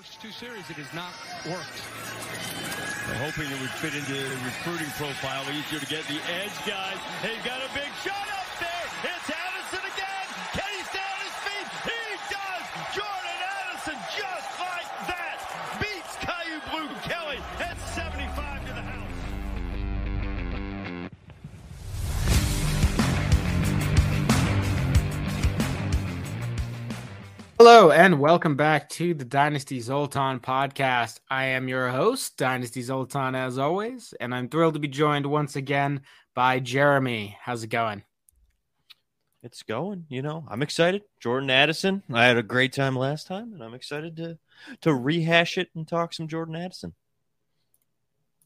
First two series, it has not worked. They're hoping it would fit into the recruiting profile. Easier to get the edge guys. They've got a big shot Hello and welcome back to the Dynasty Zoltan podcast. I am your host, Dynasty Zoltan, as always, and I'm thrilled to be joined once again by Jeremy. How's it going? It's going, you know. I'm excited. Jordan Addison. I had a great time last time, and I'm excited to to rehash it and talk some Jordan Addison.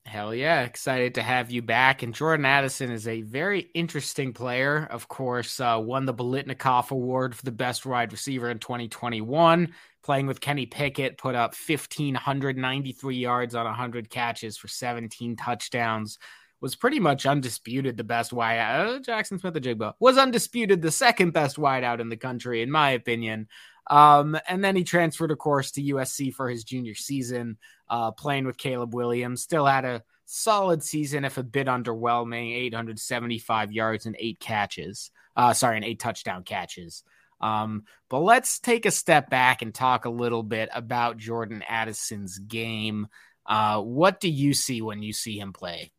Hell yeah, excited to have you back. And Jordan Addison is a very interesting player. Of course, uh, won the Biletnikoff Award for the best wide receiver in 2021. Playing with Kenny Pickett, put up 1,593 yards on 100 catches for 17 touchdowns. Was pretty much undisputed the best wideout. Uh, Jaxon Smith-Njigba was undisputed the second best wideout in the country, in my opinion. Um, and then he transferred, of course, to USC for his junior season, uh, playing with Caleb Williams. Still had a solid season, if a bit underwhelming 875 yards and eight catches. Uh, sorry, and eight touchdown catches. Um, but let's take a step back and talk a little bit about Jordan Addison's game. Uh, what do you see when you see him play?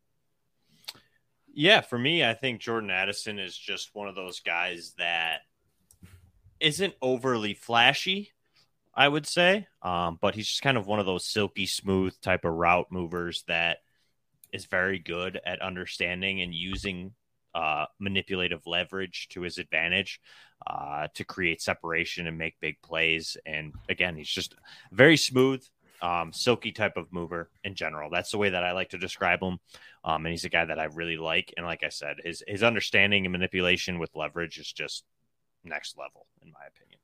Yeah, for me, I think Jordan Addison is just one of those guys that isn't overly flashy, I would say. Um, but he's just kind of one of those silky smooth type of route movers that is very good at understanding and using uh, manipulative leverage to his advantage uh, to create separation and make big plays. And again, he's just very smooth, um, silky type of mover in general. That's the way that I like to describe him. Um, and he's a guy that I really like. And like I said, his his understanding and manipulation with leverage is just next level, in my opinion.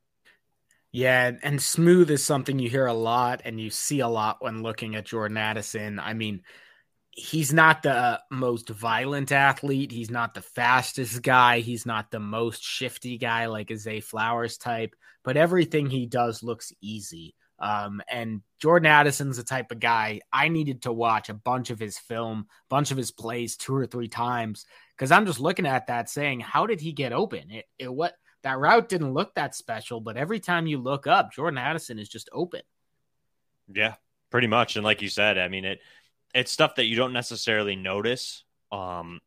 Yeah, and smooth is something you hear a lot and you see a lot when looking at Jordan Addison. I mean, he's not the most violent athlete. He's not the fastest guy. He's not the most shifty guy like a Zay Flowers type, but everything he does looks easy. Um, and Jordan Addison's the type of guy I needed to watch a bunch of his film, bunch of his plays two or three times because I'm just looking at that saying, how did he get open? It, it what that route didn't look that special, but every time you look up, Jordan Addison is just open. Yeah, pretty much. And like you said, I mean it it's stuff that you don't necessarily notice um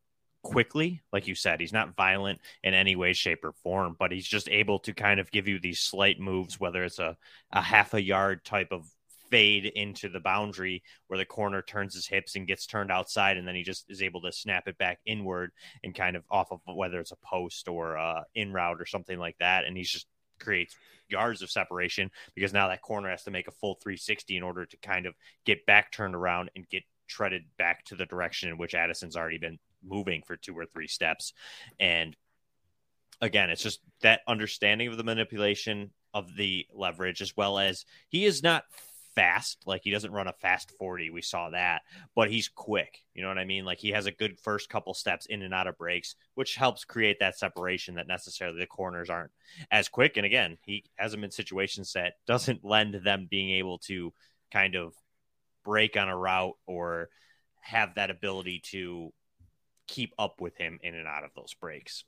quickly. Like you said, he's not violent in any way, shape, or form, but he's just able to kind of give you these slight moves, whether it's a, a half a yard type of fade into the boundary where the corner turns his hips and gets turned outside and then he just is able to snap it back inward and kind of off of whether it's a post or uh in route or something like that. And he's just creates yards of separation because now that corner has to make a full 360 in order to kind of get back turned around and get treaded back to the direction in which Addison's already been moving for two or three steps. And again it's just that understanding of the manipulation of the leverage as well as he is not fast. Like he doesn't run a fast 40. We saw that, but he's quick. You know what I mean? Like he has a good first couple steps in and out of breaks, which helps create that separation that necessarily the corners aren't as quick. And again, he has them in situations that doesn't lend them being able to kind of break on a route or have that ability to keep up with him in and out of those breaks.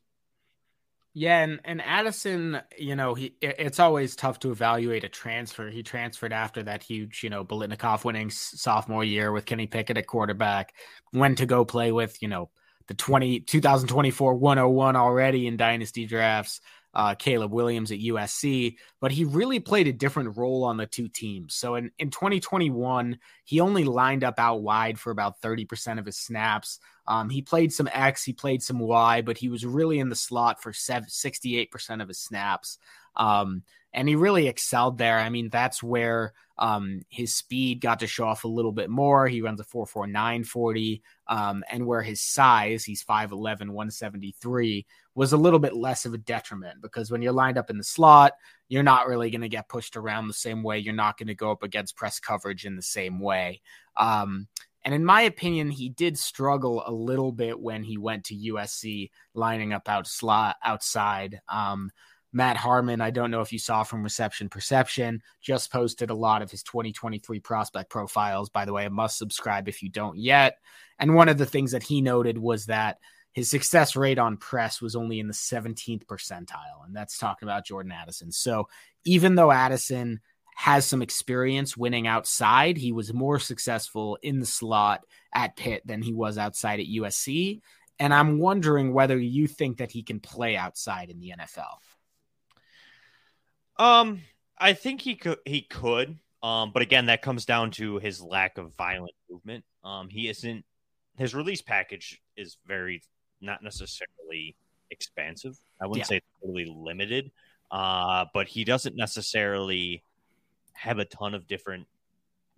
Yeah, and, and Addison, you know, he it's always tough to evaluate a transfer. He transferred after that huge, you know, Biletnikoff winning sophomore year with Kenny Pickett at quarterback, went to go play with, you know, the 20, 2024 101 already in dynasty drafts uh, Caleb Williams at USC, but he really played a different role on the two teams. So in, in 2021, he only lined up out wide for about 30% of his snaps. Um, he played some X, he played some Y, but he was really in the slot for 68% of his snaps. Um, and he really excelled there. I mean, that's where um, his speed got to show off a little bit more. He runs a 4.49 40, um, and where his size, he's 5'11, 173, was a little bit less of a detriment because when you're lined up in the slot, you're not really going to get pushed around the same way. You're not going to go up against press coverage in the same way. Um, and in my opinion, he did struggle a little bit when he went to USC, lining up out slot outside. Um, Matt Harmon, I don't know if you saw from Reception Perception, just posted a lot of his 2023 prospect profiles. By the way, I must subscribe if you don't yet. And one of the things that he noted was that his success rate on press was only in the 17th percentile. And that's talking about Jordan Addison. So even though Addison has some experience winning outside. He was more successful in the slot at Pitt than he was outside at USC. And I'm wondering whether you think that he can play outside in the NFL. Um, I think he could. He could. Um, but again, that comes down to his lack of violent movement. Um, he isn't. His release package is very not necessarily expansive. I wouldn't yeah. say totally limited. Uh, but he doesn't necessarily have a ton of different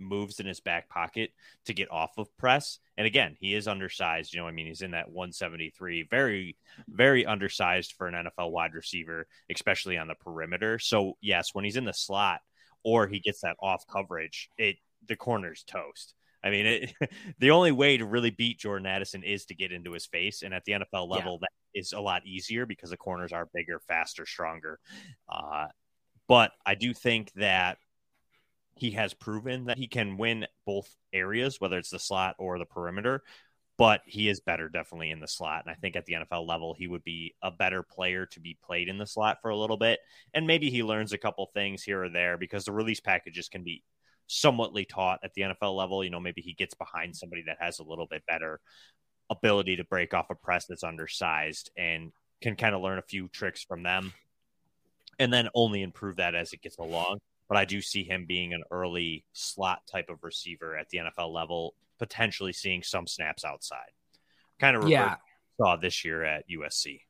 moves in his back pocket to get off of press. And again, he is undersized. You know, I mean, he's in that 173, very, very undersized for an NFL wide receiver, especially on the perimeter. So, yes, when he's in the slot or he gets that off coverage, it the corner's toast. I mean, it, the only way to really beat Jordan Addison is to get into his face. And at the NFL level, yeah. that is a lot easier because the corners are bigger, faster, stronger. Uh, but I do think that he has proven that he can win both areas, whether it's the slot or the perimeter. But he is better definitely in the slot. And I think at the NFL level, he would be a better player to be played in the slot for a little bit. And maybe he learns a couple things here or there because the release packages can be somewhatly taught at the NFL level. You know, maybe he gets behind somebody that has a little bit better ability to break off a press that's undersized and can kind of learn a few tricks from them and then only improve that as it gets along but I do see him being an early slot type of receiver at the NFL level, potentially seeing some snaps outside. Kind of yeah. saw this year at USC.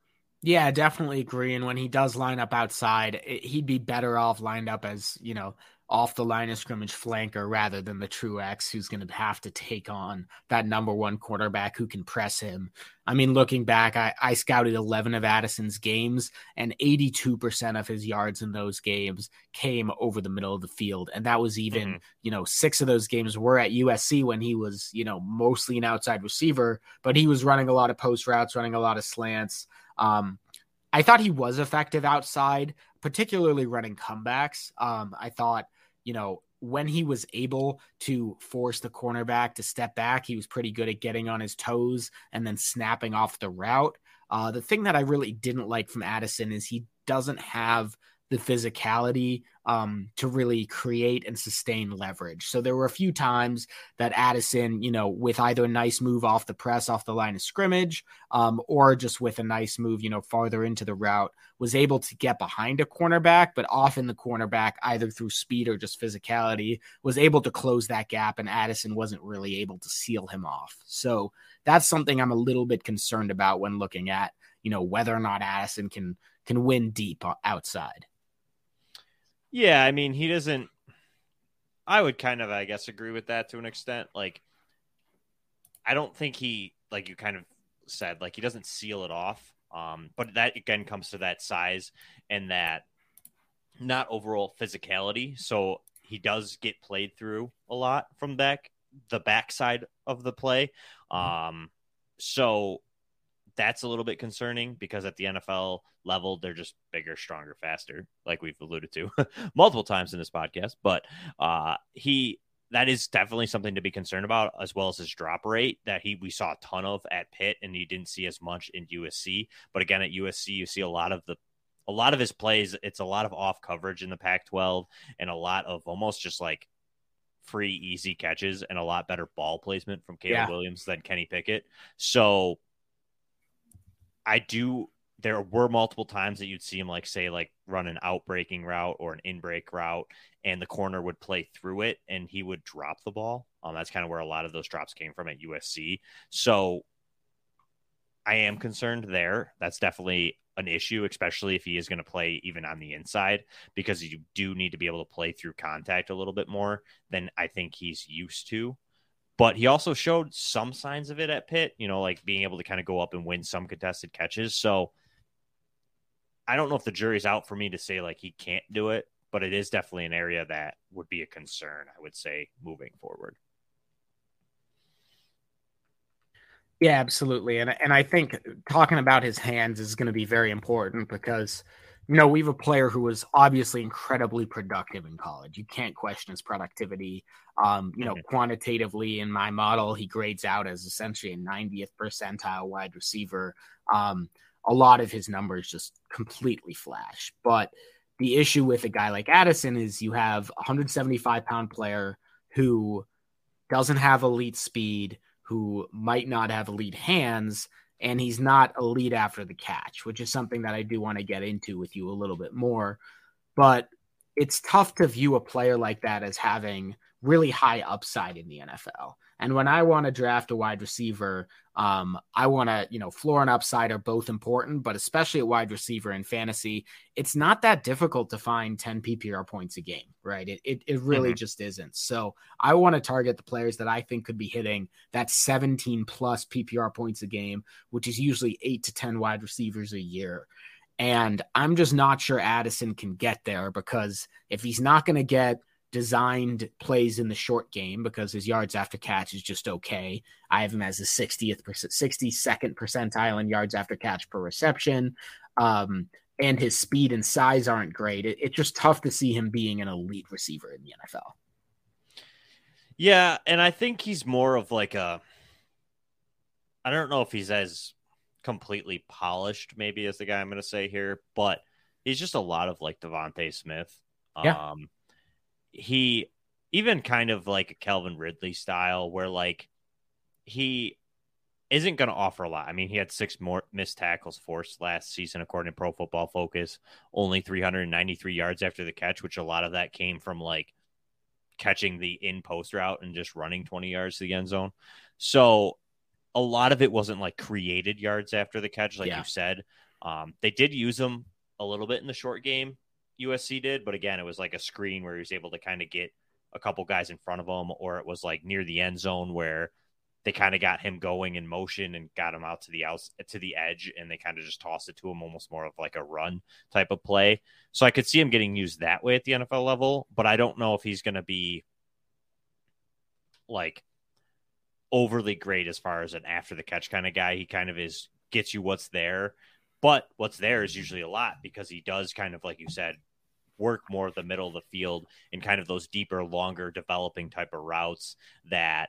Yeah, definitely agree. And when he does line up outside, it, he'd be better off lined up as, you know, off the line of scrimmage flanker rather than the true X who's going to have to take on that number one quarterback who can press him. I mean, looking back, I, I scouted 11 of Addison's games, and 82% of his yards in those games came over the middle of the field. And that was even, mm-hmm. you know, six of those games were at USC when he was, you know, mostly an outside receiver, but he was running a lot of post routes, running a lot of slants. Um, I thought he was effective outside, particularly running comebacks. Um, I thought you know, when he was able to force the cornerback to step back, he was pretty good at getting on his toes and then snapping off the route. Uh, the thing that I really didn't like from Addison is he doesn't have the physicality um, to really create and sustain leverage. So there were a few times that Addison, you know, with either a nice move off the press, off the line of scrimmage, um, or just with a nice move, you know, farther into the route, was able to get behind a cornerback, but often the cornerback, either through speed or just physicality, was able to close that gap, and Addison wasn't really able to seal him off. So that's something I'm a little bit concerned about when looking at, you know, whether or not Addison can can win deep outside. Yeah, I mean, he doesn't. I would kind of, I guess, agree with that to an extent. Like, I don't think he, like you kind of said, like he doesn't seal it off. Um, but that again comes to that size and that not overall physicality. So he does get played through a lot from back the backside of the play. Mm-hmm. Um, so that's a little bit concerning because at the NFL level, they're just bigger, stronger, faster, like we've alluded to multiple times in this podcast. But uh, he that is definitely something to be concerned about, as well as his drop rate that he we saw a ton of at Pitt, and you didn't see as much in USC. But again, at USC, you see a lot of the a lot of his plays. It's a lot of off coverage in the Pac-12, and a lot of almost just like free, easy catches, and a lot better ball placement from Caleb yeah. Williams than Kenny Pickett. So I do. There were multiple times that you'd see him, like say, like run an outbreaking route or an in-break route, and the corner would play through it, and he would drop the ball. Um, that's kind of where a lot of those drops came from at USC. So I am concerned there. That's definitely an issue, especially if he is going to play even on the inside, because you do need to be able to play through contact a little bit more than I think he's used to but he also showed some signs of it at Pitt, you know, like being able to kind of go up and win some contested catches. So I don't know if the jury's out for me to say like he can't do it, but it is definitely an area that would be a concern, I would say, moving forward. Yeah, absolutely. And and I think talking about his hands is going to be very important because you know, we have a player who was obviously incredibly productive in college. You can't question his productivity. Um, you know, quantitatively in my model, he grades out as essentially a 90th percentile wide receiver. Um, a lot of his numbers just completely flash. But the issue with a guy like Addison is you have a 175 pound player who doesn't have elite speed, who might not have elite hands, and he's not elite after the catch, which is something that I do want to get into with you a little bit more. But it's tough to view a player like that as having really high upside in the NFL. And when I want to draft a wide receiver, um, I want to, you know, floor and upside are both important, but especially at wide receiver in fantasy, it's not that difficult to find 10 PPR points a game, right? It, it, it really mm-hmm. just isn't. So I want to target the players that I think could be hitting that 17 plus PPR points a game, which is usually eight to 10 wide receivers a year. And I'm just not sure Addison can get there because if he's not going to get designed plays in the short game because his yards after catch is just okay. I have him as a 60th, 62nd percentile in yards after catch per reception. Um, and his speed and size aren't great. It, it's just tough to see him being an elite receiver in the NFL. Yeah. And I think he's more of like a, I don't know if he's as completely polished, maybe as the guy I'm going to say here, but he's just a lot of like DeVonta Smith. Yeah. Um, he even kind of like a Calvin Ridley style where like he isn't going to offer a lot. I mean, he had six more missed tackles forced last season, according to Pro Football Focus, only 393 yards after the catch, which a lot of that came from like catching the in post route and just running 20 yards to the end zone. So a lot of it wasn't like created yards after the catch, like yeah. you said. Um, they did use them a little bit in the short game, USC did, but again, it was like a screen where he was able to kind of get a couple guys in front of him, or it was like near the end zone where they kind of got him going in motion and got him out to the out to the edge, and they kind of just tossed it to him, almost more of like a run type of play. So I could see him getting used that way at the NFL level, but I don't know if he's going to be like overly great as far as an after the catch kind of guy. He kind of is gets you what's there, but what's there is usually a lot because he does kind of like you said work more of the middle of the field in kind of those deeper, longer developing type of routes that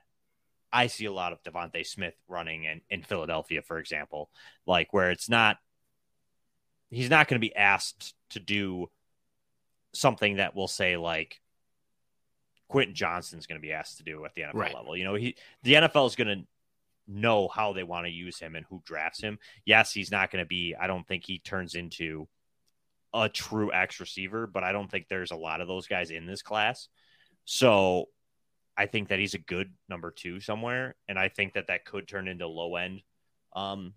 I see a lot of DeVonta Smith running in, in Philadelphia, for example, like where it's not, he's not going to be asked to do something that will say like Quentin Johnston's going to be asked to do at the NFL right. level. You know, he, the NFL is going to know how they want to use him and who drafts him. Yes, he's not going to be, I don't think he turns into a true X receiver, but I don't think there's a lot of those guys in this class. So I think that he's a good number two somewhere, and I think that that could turn into low end, um,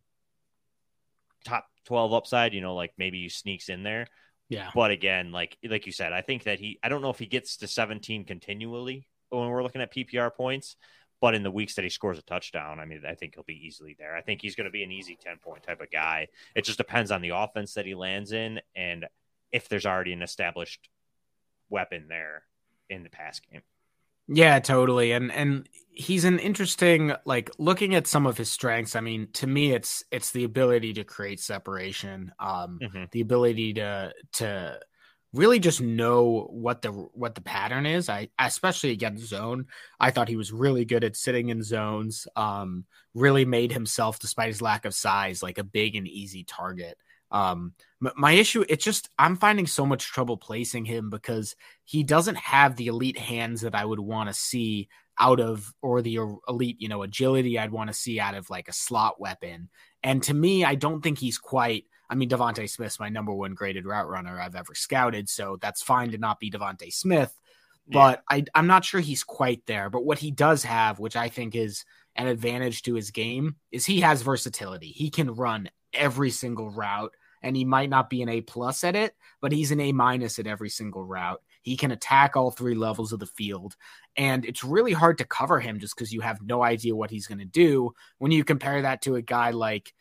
top twelve upside. You know, like maybe he sneaks in there. Yeah. But again, like like you said, I think that he. I don't know if he gets to seventeen continually when we're looking at PPR points, but in the weeks that he scores a touchdown, I mean, I think he'll be easily there. I think he's going to be an easy 10 point type of guy. It just depends on the offense that he lands in and if there's already an established weapon there in the pass game. Yeah, totally. And and he's an interesting like looking at some of his strengths. I mean, to me it's it's the ability to create separation, um mm-hmm. the ability to to really just know what the what the pattern is. I especially against zone, I thought he was really good at sitting in zones. Um, really made himself, despite his lack of size, like a big and easy target. Um, my issue, it's just I'm finding so much trouble placing him because he doesn't have the elite hands that I would want to see out of, or the elite, you know, agility I'd want to see out of like a slot weapon. And to me, I don't think he's quite I mean, DeVonta Smith's my number one graded route runner I've ever scouted, so that's fine to not be DeVonta Smith. But yeah. I, I'm not sure he's quite there. But what he does have, which I think is an advantage to his game, is he has versatility. He can run every single route, and he might not be an A plus at it, but he's an A minus at every single route. He can attack all three levels of the field. And it's really hard to cover him just because you have no idea what he's going to do when you compare that to a guy like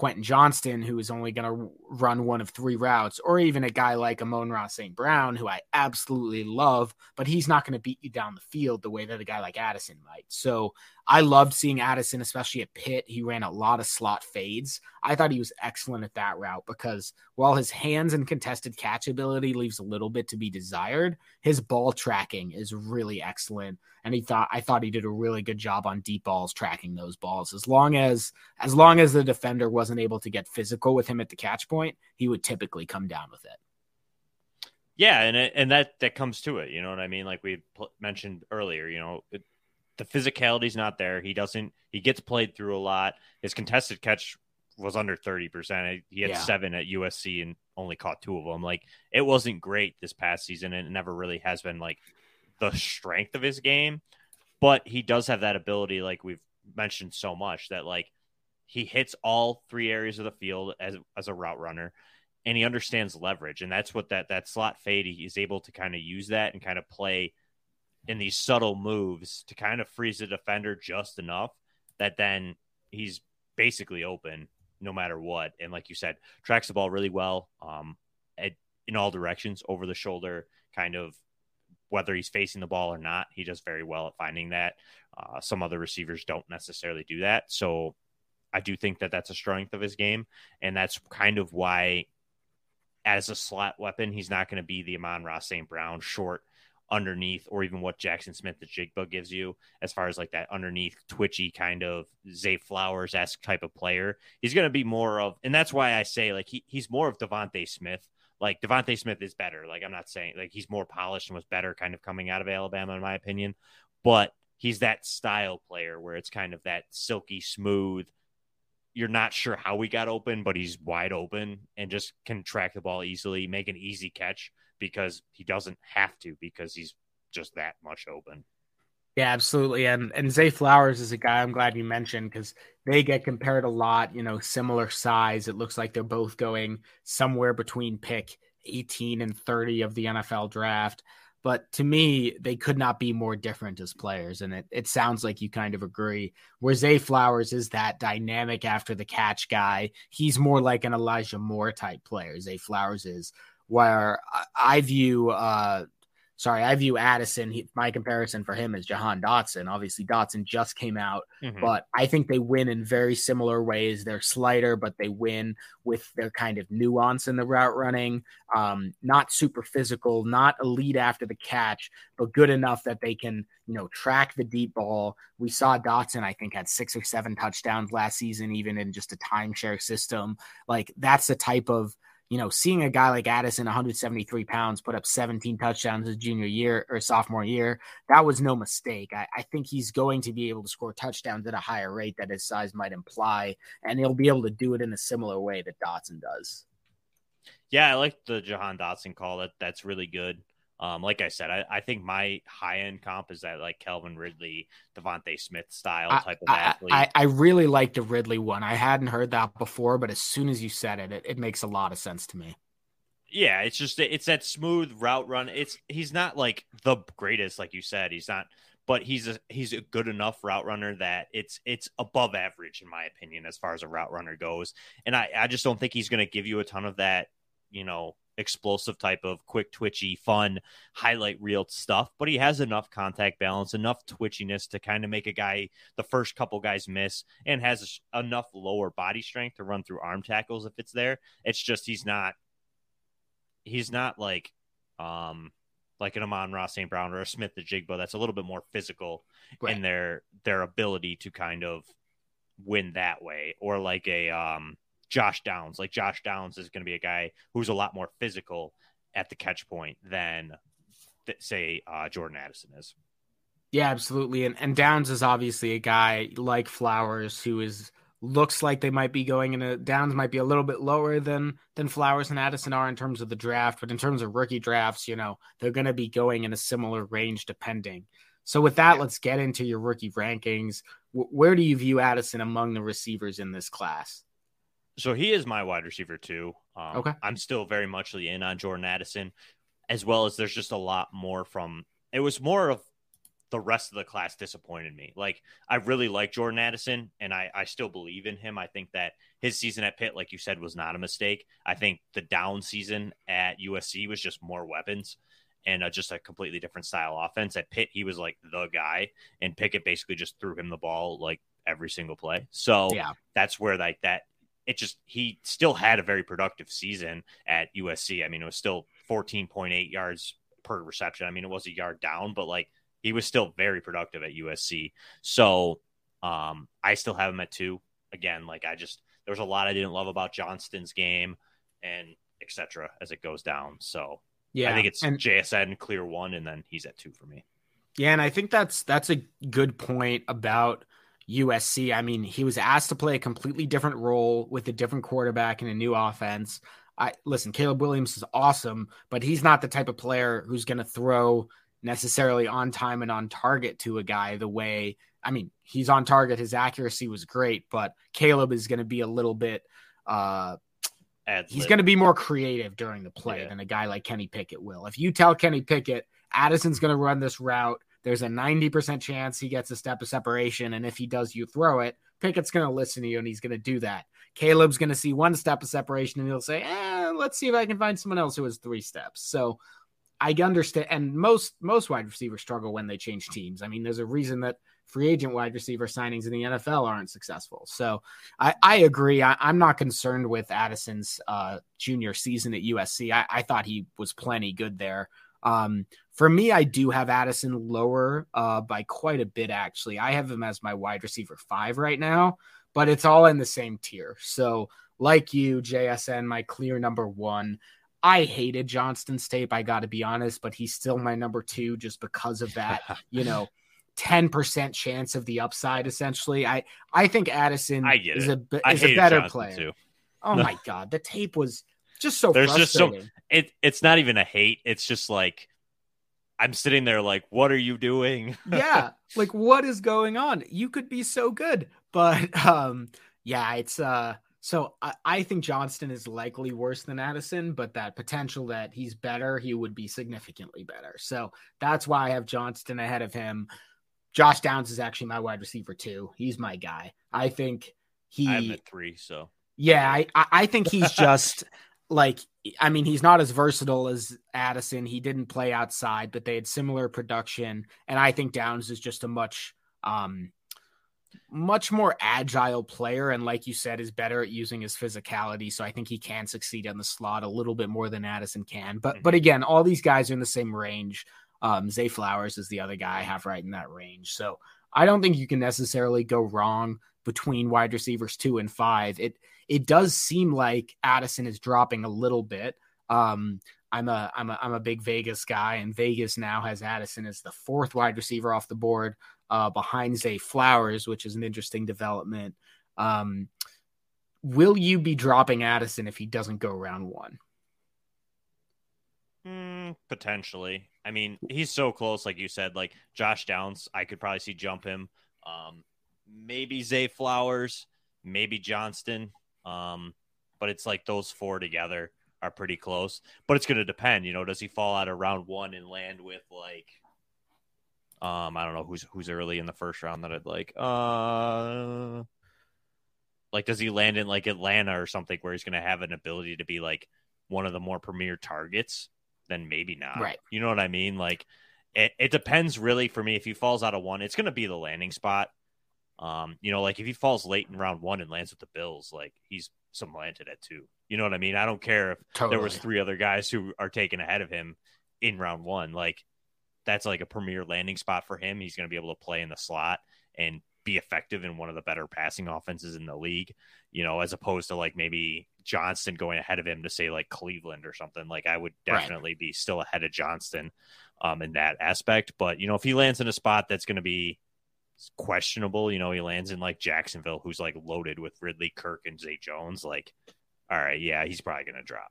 Quentin Johnston, who is only going to run one of three routes, or even a guy like Amon-Ra St. Brown, who I absolutely love, but he's not going to beat you down the field the way that a guy like Addison might. So I loved seeing Addison, especially at Pitt. He ran a lot of slot fades. I thought he was excellent at that route because while his hands and contested catch ability leaves a little bit to be desired, his ball tracking is really excellent. And he thought I thought he did a really good job on deep balls tracking those balls. As long as as long as the defender wasn't able to get physical with him at the catch point, he would typically come down with it. Yeah, and it, and that that comes to it. You know what I mean? Like we pl- mentioned earlier, you know, it, the physicality's not there. He doesn't. He gets played through a lot. His contested catch was under thirty percent. He had yeah. seven at USC and only caught two of them. Like it wasn't great this past season, and it never really has been like the strength of his game. But he does have that ability, like we've mentioned so much, that like he hits all three areas of the field as as a route runner and he understands leverage and that's what that that slot fade he's able to kind of use that and kind of play in these subtle moves to kind of freeze the defender just enough that then he's basically open no matter what. And like you said tracks the ball really well um at, in all directions over the shoulder kind of whether he's facing the ball or not he does very well at finding that. Uh, some other receivers don't necessarily do that. So I do think that that's a strength of his game, and that's kind of why, as a slot weapon, he's not going to be the Amon-Ra St. Brown short underneath, or even what Jaxon Smith-Njigba gives you as far as like that underneath twitchy kind of Zay Flowers esque type of player. He's going to be more of, and that's why I say like he, he's more of DeVonta Smith. Like DeVonta Smith is better. Like I'm not saying like he's more polished and was better kind of coming out of Alabama in my opinion, but he's that style player where it's kind of that silky smooth you're not sure how he got open, but he's wide open and just can track the ball easily, make an easy catch because he doesn't have to because he's just that much open. Yeah, absolutely. And and Zay Flowers is a guy I'm glad you mentioned because they get compared a lot, you know, similar size. It looks like they're both going somewhere between pick 18 and 30 of the NFL draft. But to me, they could not be more different as players. And it, it sounds like you kind of agree. Where Zay Flowers is that dynamic after the catch guy. He's more like an Elijah Moore type player. Zay Flowers is where I view uh, sorry, I view Addison. He, my comparison for him is Jahan Dotson. Obviously, Dotson just came out, mm-hmm. but I think they win in very similar ways. They're slighter, but they win with their kind of nuance in the route running. Um, not super physical, not elite after the catch, but good enough that they can, you know, track the deep ball. We saw Dotson, I think, had six or seven touchdowns last season, even in just a timeshare system. Like that's the type of you know, seeing a guy like Addison, 173 pounds, put up 17 touchdowns his junior year or sophomore year, that was no mistake. I, I, think he's going to be able to score touchdowns at a higher rate that his size might imply, and he'll be able to do it in a similar way that Dotson does. Yeah, I like the Jahan Dotson call. That that's really good. Um, like I said, I, I think my high end comp is that like Calvin Ridley, DeVonta Smith style type I, of athlete. I, I, really like the Ridley one. I hadn't heard that before, but as soon as you said it, it, it makes a lot of sense to me. Yeah, it's just it's that smooth route run. It's he's not like the greatest, like you said. He's not, but he's a he's a good enough route runner that it's it's above average in my opinion as far as a route runner goes. And I I just don't think he's going to give you a ton of that, you know, explosive type of quick, twitchy, fun highlight reel stuff, but he has enough contact balance, enough twitchiness to kind of make a guy, the first couple guys miss, and has enough lower body strength to run through arm tackles if it's there. It's just he's not, he's not like, um, like an Amon-Ra St. Brown or a Smith-Njigba that's a little bit more physical right. in their their ability to kind of win that way, or like a um Josh Downs. Like Josh Downs is going to be a guy who's a lot more physical at the catch point than, say, uh, Jordan Addison is. Yeah, absolutely. And and Downs is obviously a guy like Flowers who is looks like they might be going in a Downs might be a little bit lower than than Flowers and Addison are in terms of the draft, but in terms of rookie drafts, you know, they're going to be going in a similar range depending. So with that, yeah. let's get into your rookie rankings. W- where do you view Addison among the receivers in this class? So he is my wide receiver too. Um, okay. I'm still very much in on Jordan Addison, as well as there's just a lot more from. It was more of the rest of the class disappointed me. Like I really like Jordan Addison, and I I still believe in him. I think that his season at Pitt, like you said, was not a mistake. I think the down season at USC was just more weapons and uh, just a completely different style offense. At Pitt, he was like the guy, and Pickett basically just threw him the ball like every single play. So Yeah. that's where like that it just he still had a very productive season at USC. I mean, it was still 14.8 yards per reception. I mean, it was a yard down, but like he was still very productive at USC. So um I still have him at two. Again, like I just there was a lot I didn't love about Johnston's game and etc. as it goes down. So Yeah, I think it's and JSN clear one, and then he's at two for me. Yeah, and I think that's that's a good point about USC. I mean, he was asked to play a completely different role with a different quarterback and a new offense. I listen, Caleb Williams is awesome, but he's not the type of player who's going to throw necessarily on time and on target to a guy the way I mean, he's on target, his accuracy was great, but Caleb is going to be a little bit uh Ad he's going to be more creative during the play Yeah. than a guy like Kenny Pickett will. If you tell Kenny Pickett, Addison's going to run this route, there's a 90% chance he gets a step of separation. And if he does, you throw it. Pickett's going to listen to you and he's going to do that. Caleb's going to see one step of separation and he'll say, eh, let's see if I can find someone else who has three steps. So I understand. And most, most wide receivers struggle when they change teams. I mean, there's a reason that free agent wide receiver signings in the NFL aren't successful. So I, I agree. I, I'm not concerned with Addison's uh, junior season at USC. I, I thought he was plenty good there. Um, for me, I do have Addison lower uh, by quite a bit, actually. I have him as my wide receiver five right now, but it's all in the same tier. So, like you, JSN, my clear number one. I hated Johnston's tape, I got to be honest, but he's still my number two just because of that, you know, 10% chance of the upside, essentially. I, I think Addison I is a, is a better Johnston, player. too. Oh my God. The tape was just so There's just so- frustrating. It it's not even a hate. It's just like I'm sitting there like, what are you doing? yeah like what is going on you could be so good but um yeah it's uh so I, I think johnston is likely worse than addison but that potential that he's better he would be significantly better so that's why i have johnston ahead of him josh downs is actually my wide receiver too he's my guy i think he I have him at three, so yeah, I I think he's just like I mean, he's not as versatile as Addison. He didn't play outside, but they had similar production. And I think Downs is just a much um much more agile player and like you said is better at using his physicality. So i think he can succeed on the slot a little bit more than addison can. But but again all these guys are in the same range. Um zay flowers is the other guy i have right in that range. So i don't think you can necessarily go wrong between wide receivers two and five. It it does seem like addison is dropping a little bit um I'm a I'm a I'm a big Vegas guy, and Vegas now has Addison as the fourth wide receiver off the board, uh, behind Zay Flowers, which is an interesting development. Um, will you be dropping Addison if he doesn't go round one? Mm, potentially. I mean, he's so close, like you said. Like Josh Downs, I could probably see jump him. Um, maybe Zay Flowers, maybe Johnston. Um, but it's like those four together are pretty close. But it's going to depend. You know, does he fall out of round one and land with like, um, I don't know who's who's early in the first round that I'd like. Uh, like does he land in like Atlanta or something where he's going to have an ability to be like one of the more premier targets? Then maybe not. Right. You know what I mean? Like it, it depends really for me. If he falls out of one, it's going to be the landing spot. Um, you know, like if he falls late in round one and lands with the Bills, like he's supplanted at two. You know what I mean? I don't care if Totally. there was three other guys who are taken ahead of him in round one. Like that's like a premier landing spot for him. He's going to be able to play in the slot and be effective in one of the better passing offenses in the league. You know, as opposed to like maybe Johnston going ahead of him to say like Cleveland or something. Like I would Right. definitely be still ahead of Johnston um, in that aspect. But you know, if he lands in a spot that's going to be questionable, you know, he lands in like Jacksonville, who's like loaded with Ridley, Kirk, and Zay Jones. Like, all right, yeah, he's probably to drop.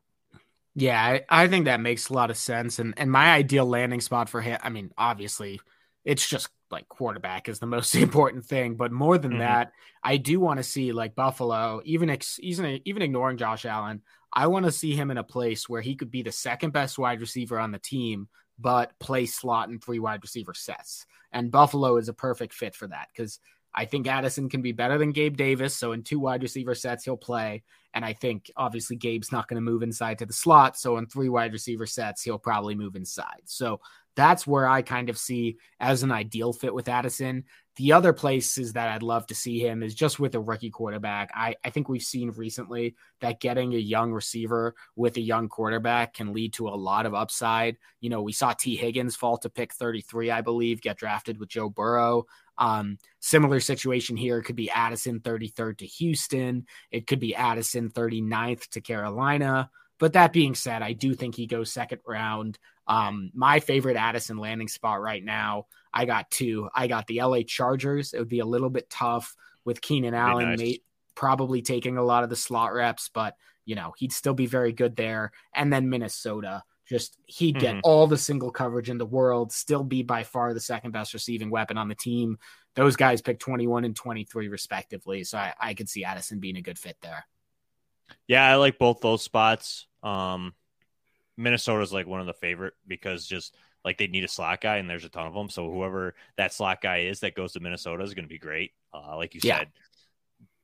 Yeah, I, I think that makes a lot of sense. And and my ideal landing spot for him, I mean, obviously, it's just like quarterback is the most important thing. But more than Mhm. that, I do want to see like Buffalo, even ex, even even ignoring Josh Allen, I want to see him in a place where he could be the second best wide receiver on the team but play slot and three wide receiver sets. And Buffalo is a perfect fit for that because I think Addison can be better than Gabe Davis. So in two wide receiver sets, he'll play. And I think obviously Gabe's not going to move inside to the slot. So in three wide receiver sets, he'll probably move inside. So that's where I kind of see as an ideal fit with Addison. The other places that I'd love to see him is just with a rookie quarterback. I, I think we've seen recently that getting a young receiver with a young quarterback can lead to a lot of upside. You know, we saw Tee Higgins fall to pick 33, I believe, get drafted with Joe Burrow. Um, similar situation here. It could be Addison 33rd to Houston. It could be Addison 39th to Carolina. But that being said, I do think he goes second round. Um, my favorite Addison landing spot right now, I got two. I got the LA Chargers. It would be a little bit tough with Keenan Allen nice. probably taking a lot of the slot reps, but you know, he'd still be very good there. And then Minnesota. Just he'd mm-hmm. get all the single coverage in the world, still be by far the second best receiving weapon on the team. Those guys picked 21 and 23 respectively. So I, I could see Addison being a good fit there. Yeah, I like both those spots. Um, Minnesota's like one of the favorite because just like they need a slot guy and there's a ton of them. So whoever that slot guy is that goes to Minnesota is going to be great. Uh, like you yeah. said,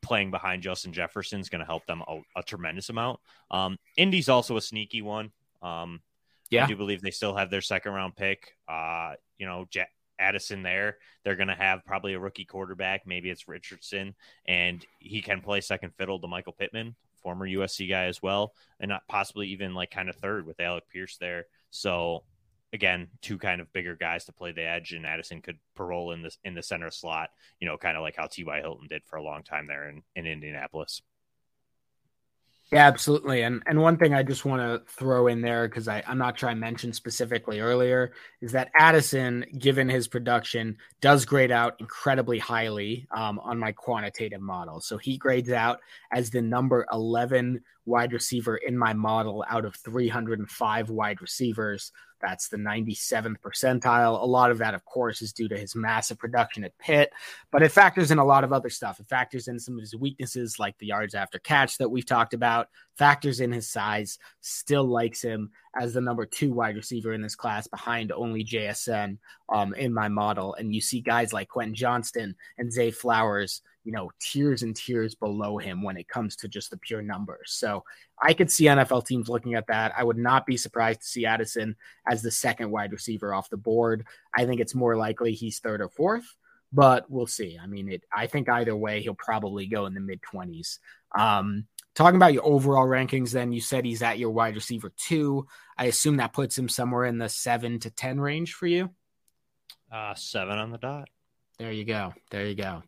playing behind Justin Jefferson is going to help them a, a tremendous amount. Um, Indy's also a sneaky one. Um, yeah. I do believe they still have their second round pick. Uh, you know, J- Addison there. They're going to have probably a rookie quarterback. Maybe it's Richardson, and he can play second fiddle to Michael Pittman, former USC guy as well, and not possibly even like kind of third with Alec Pierce there. So again, two kind of bigger guys to play the edge, and Addison could parole in this in the center slot. You know, kind of like how T.Y. Hilton did for a long time there in in Indianapolis. Yeah, absolutely. And and one thing I just want to throw in there because I'm not sure I mentioned specifically earlier is that Addison, given his production, does grade out incredibly highly um, on my quantitative model. So he grades out as the number 11 wide receiver in my model out of 305 wide receivers. That's the 97th percentile. A lot of that, of course, is due to his massive production at Pitt, but it factors in a lot of other stuff. It factors in some of his weaknesses, like the yards after catch that we've talked about, factors in his size, still likes him as the number two wide receiver in this class behind only JSN um, in my model. And you see guys like Quentin Johnston and Zay Flowers you know, tiers and tiers below him when it comes to just the pure numbers. So I could see NFL teams looking at that. I would not be surprised to see Addison as the second wide receiver off the board. I think it's more likely he's third or fourth, but we'll see. I mean, it. I think either way, he'll probably go in the mid twenties. Um, talking about your overall rankings, then you said he's at your wide receiver two. I assume that puts him somewhere in the seven to ten range for you. Uh, seven on the dot. There you go. There you go.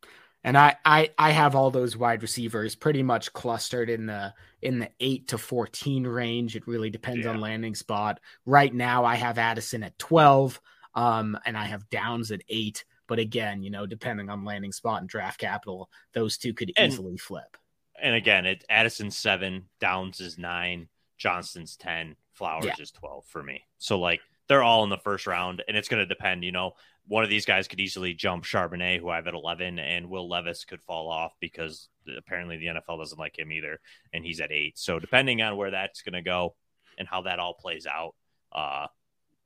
And I, I I have all those wide receivers pretty much clustered in the in the eight to fourteen range. It really depends yeah. on landing spot. Right now, I have Addison at twelve, um, and I have Downs at eight. But again, you know, depending on landing spot and draft capital, those two could and, easily flip. And again, it Addison's seven, Downs is nine, Johnston's ten, Flowers yeah. is twelve for me. So like they're all in the first round, and it's going to depend. You know, one of these guys could easily jump Charbonnet, who I have at 11, and Will Levis could fall off because apparently the NFL doesn't like him either, and he's at eight. So depending on where that's going to go and how that all plays out, uh,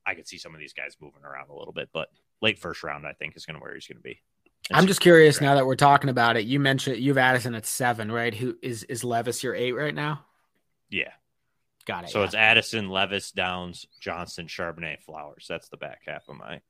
I could see some of these guys moving around a little bit. But late first round, I think, is going to where he's going to be. I'm just curious now that we're talking about it. You mentioned you've Addison at seven, right? Who is is Levis your eight right now? Yeah. Got it. So yeah. it's Addison, Levis, Downs, Johnston, Charbonnet, Flowers. That's the back half of my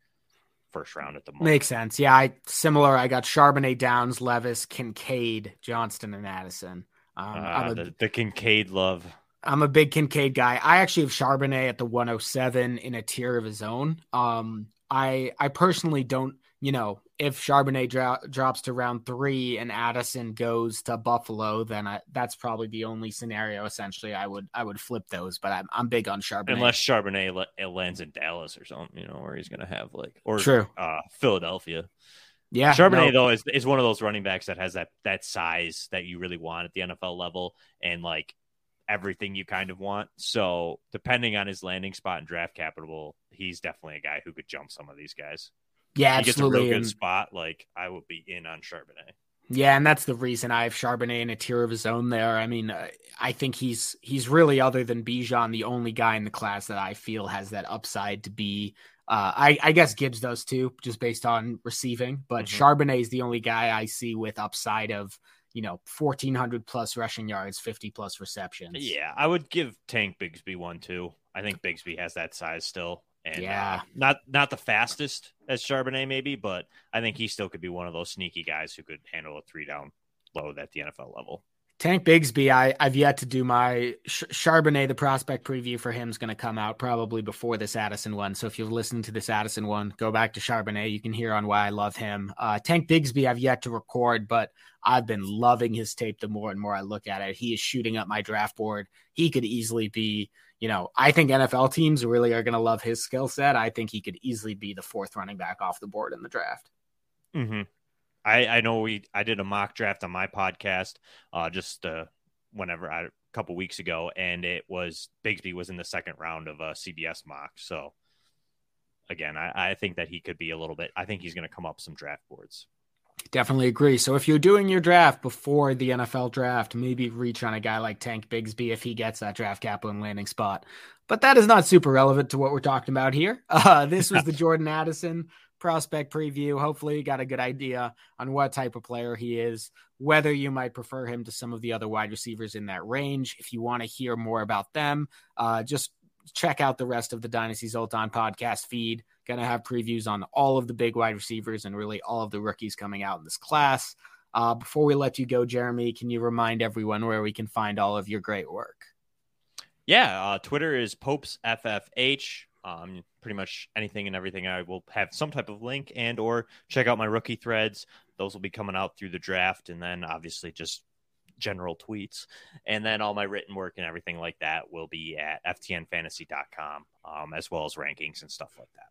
first round at the moment. Makes sense. Yeah, I similar. I got Charbonnet, Downs, Levis, Kincaid, Johnston, and Addison. Um, uh, a, the, the Kincaid love. I'm a big Kincaid guy. I actually have Charbonnet at the 107 in a tier of his own. Um, I I personally don't you know, if Charbonnet dro- drops to round three and Addison goes to Buffalo, then I, that's probably the only scenario. Essentially, I would I would flip those, but I'm I'm big on Charbonnet. Unless Charbonnet le- lands in Dallas or something, you know, where he's going to have like or True. Uh, Philadelphia. Yeah, Charbonnet no. though is is one of those running backs that has that that size that you really want at the NFL level, and like everything you kind of want. So depending on his landing spot and draft capital, he's definitely a guy who could jump some of these guys. Yeah, he absolutely. gets a real good spot. Like I would be in on Charbonnet. Yeah, and that's the reason I have Charbonnet in a tier of his own there. I mean, uh, I think he's he's really other than Bijan the only guy in the class that I feel has that upside to be. Uh, I, I guess Gibbs does too, just based on receiving. But mm-hmm. Charbonnet is the only guy I see with upside of you know 1400 plus rushing yards, 50 plus receptions. Yeah, I would give Tank Bigsby one too. I think Bigsby has that size still. And yeah, uh, not not the fastest as Charbonnet maybe, but I think he still could be one of those sneaky guys who could handle a three down load at the NFL level. Tank Bigsby, I, I've yet to do my Charbonnet, the prospect preview for him is going to come out probably before this Addison one. So if you've listened to this Addison one, go back to Charbonnet. You can hear on why I love him. Uh, Tank Bigsby, I've yet to record, but I've been loving his tape the more and more I look at it. He is shooting up my draft board. He could easily be, you know, I think NFL teams really are going to love his skill set. I think he could easily be the fourth running back off the board in the draft. Mm-hmm. I, I know we I did a mock draft on my podcast uh, just uh, whenever I, a couple weeks ago, and it was Bigsby was in the second round of a CBS mock. So again, I, I think that he could be a little bit. I think he's going to come up some draft boards. Definitely agree. So if you're doing your draft before the NFL draft, maybe reach on a guy like Tank Bigsby if he gets that draft capital and landing spot. But that is not super relevant to what we're talking about here. Uh, this was the Jordan Addison prospect preview. Hopefully, you got a good idea on what type of player he is, whether you might prefer him to some of the other wide receivers in that range. If you want to hear more about them, uh, just check out the rest of the Dynasty Zoltan podcast feed. Going to have previews on all of the big wide receivers and really all of the rookies coming out in this class. Uh, before we let you go, Jeremy, can you remind everyone where we can find all of your great work? Yeah, uh, Twitter is Popes FFH. Um, pretty much anything and everything. I will have some type of link and or check out my rookie threads. Those will be coming out through the draft, and then obviously just general tweets. And then all my written work and everything like that will be at ftnfantasy.com, um, as well as rankings and stuff like that.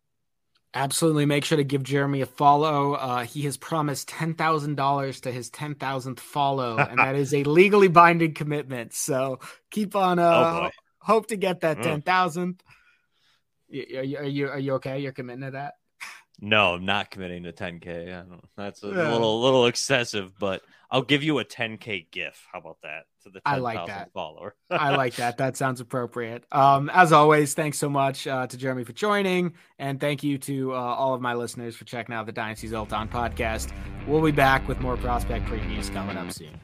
Absolutely. Make sure to give Jeremy a follow. Uh, he has promised $10,000 to his 10,000th follow, and that is a legally binding commitment. So keep on, uh, oh hope to get that mm. 10,000. Are you, are you are you okay? You're committing to that? No, I'm not committing to 10k. I don't, That's a yeah. little little excessive, but I'll give you a 10k GIF. How about that? To the 10, I like that follower. I like that. That sounds appropriate. Um, as always, thanks so much uh, to Jeremy for joining, and thank you to uh, all of my listeners for checking out the Dynasty Zoltan podcast. We'll be back with more prospect previews coming up soon.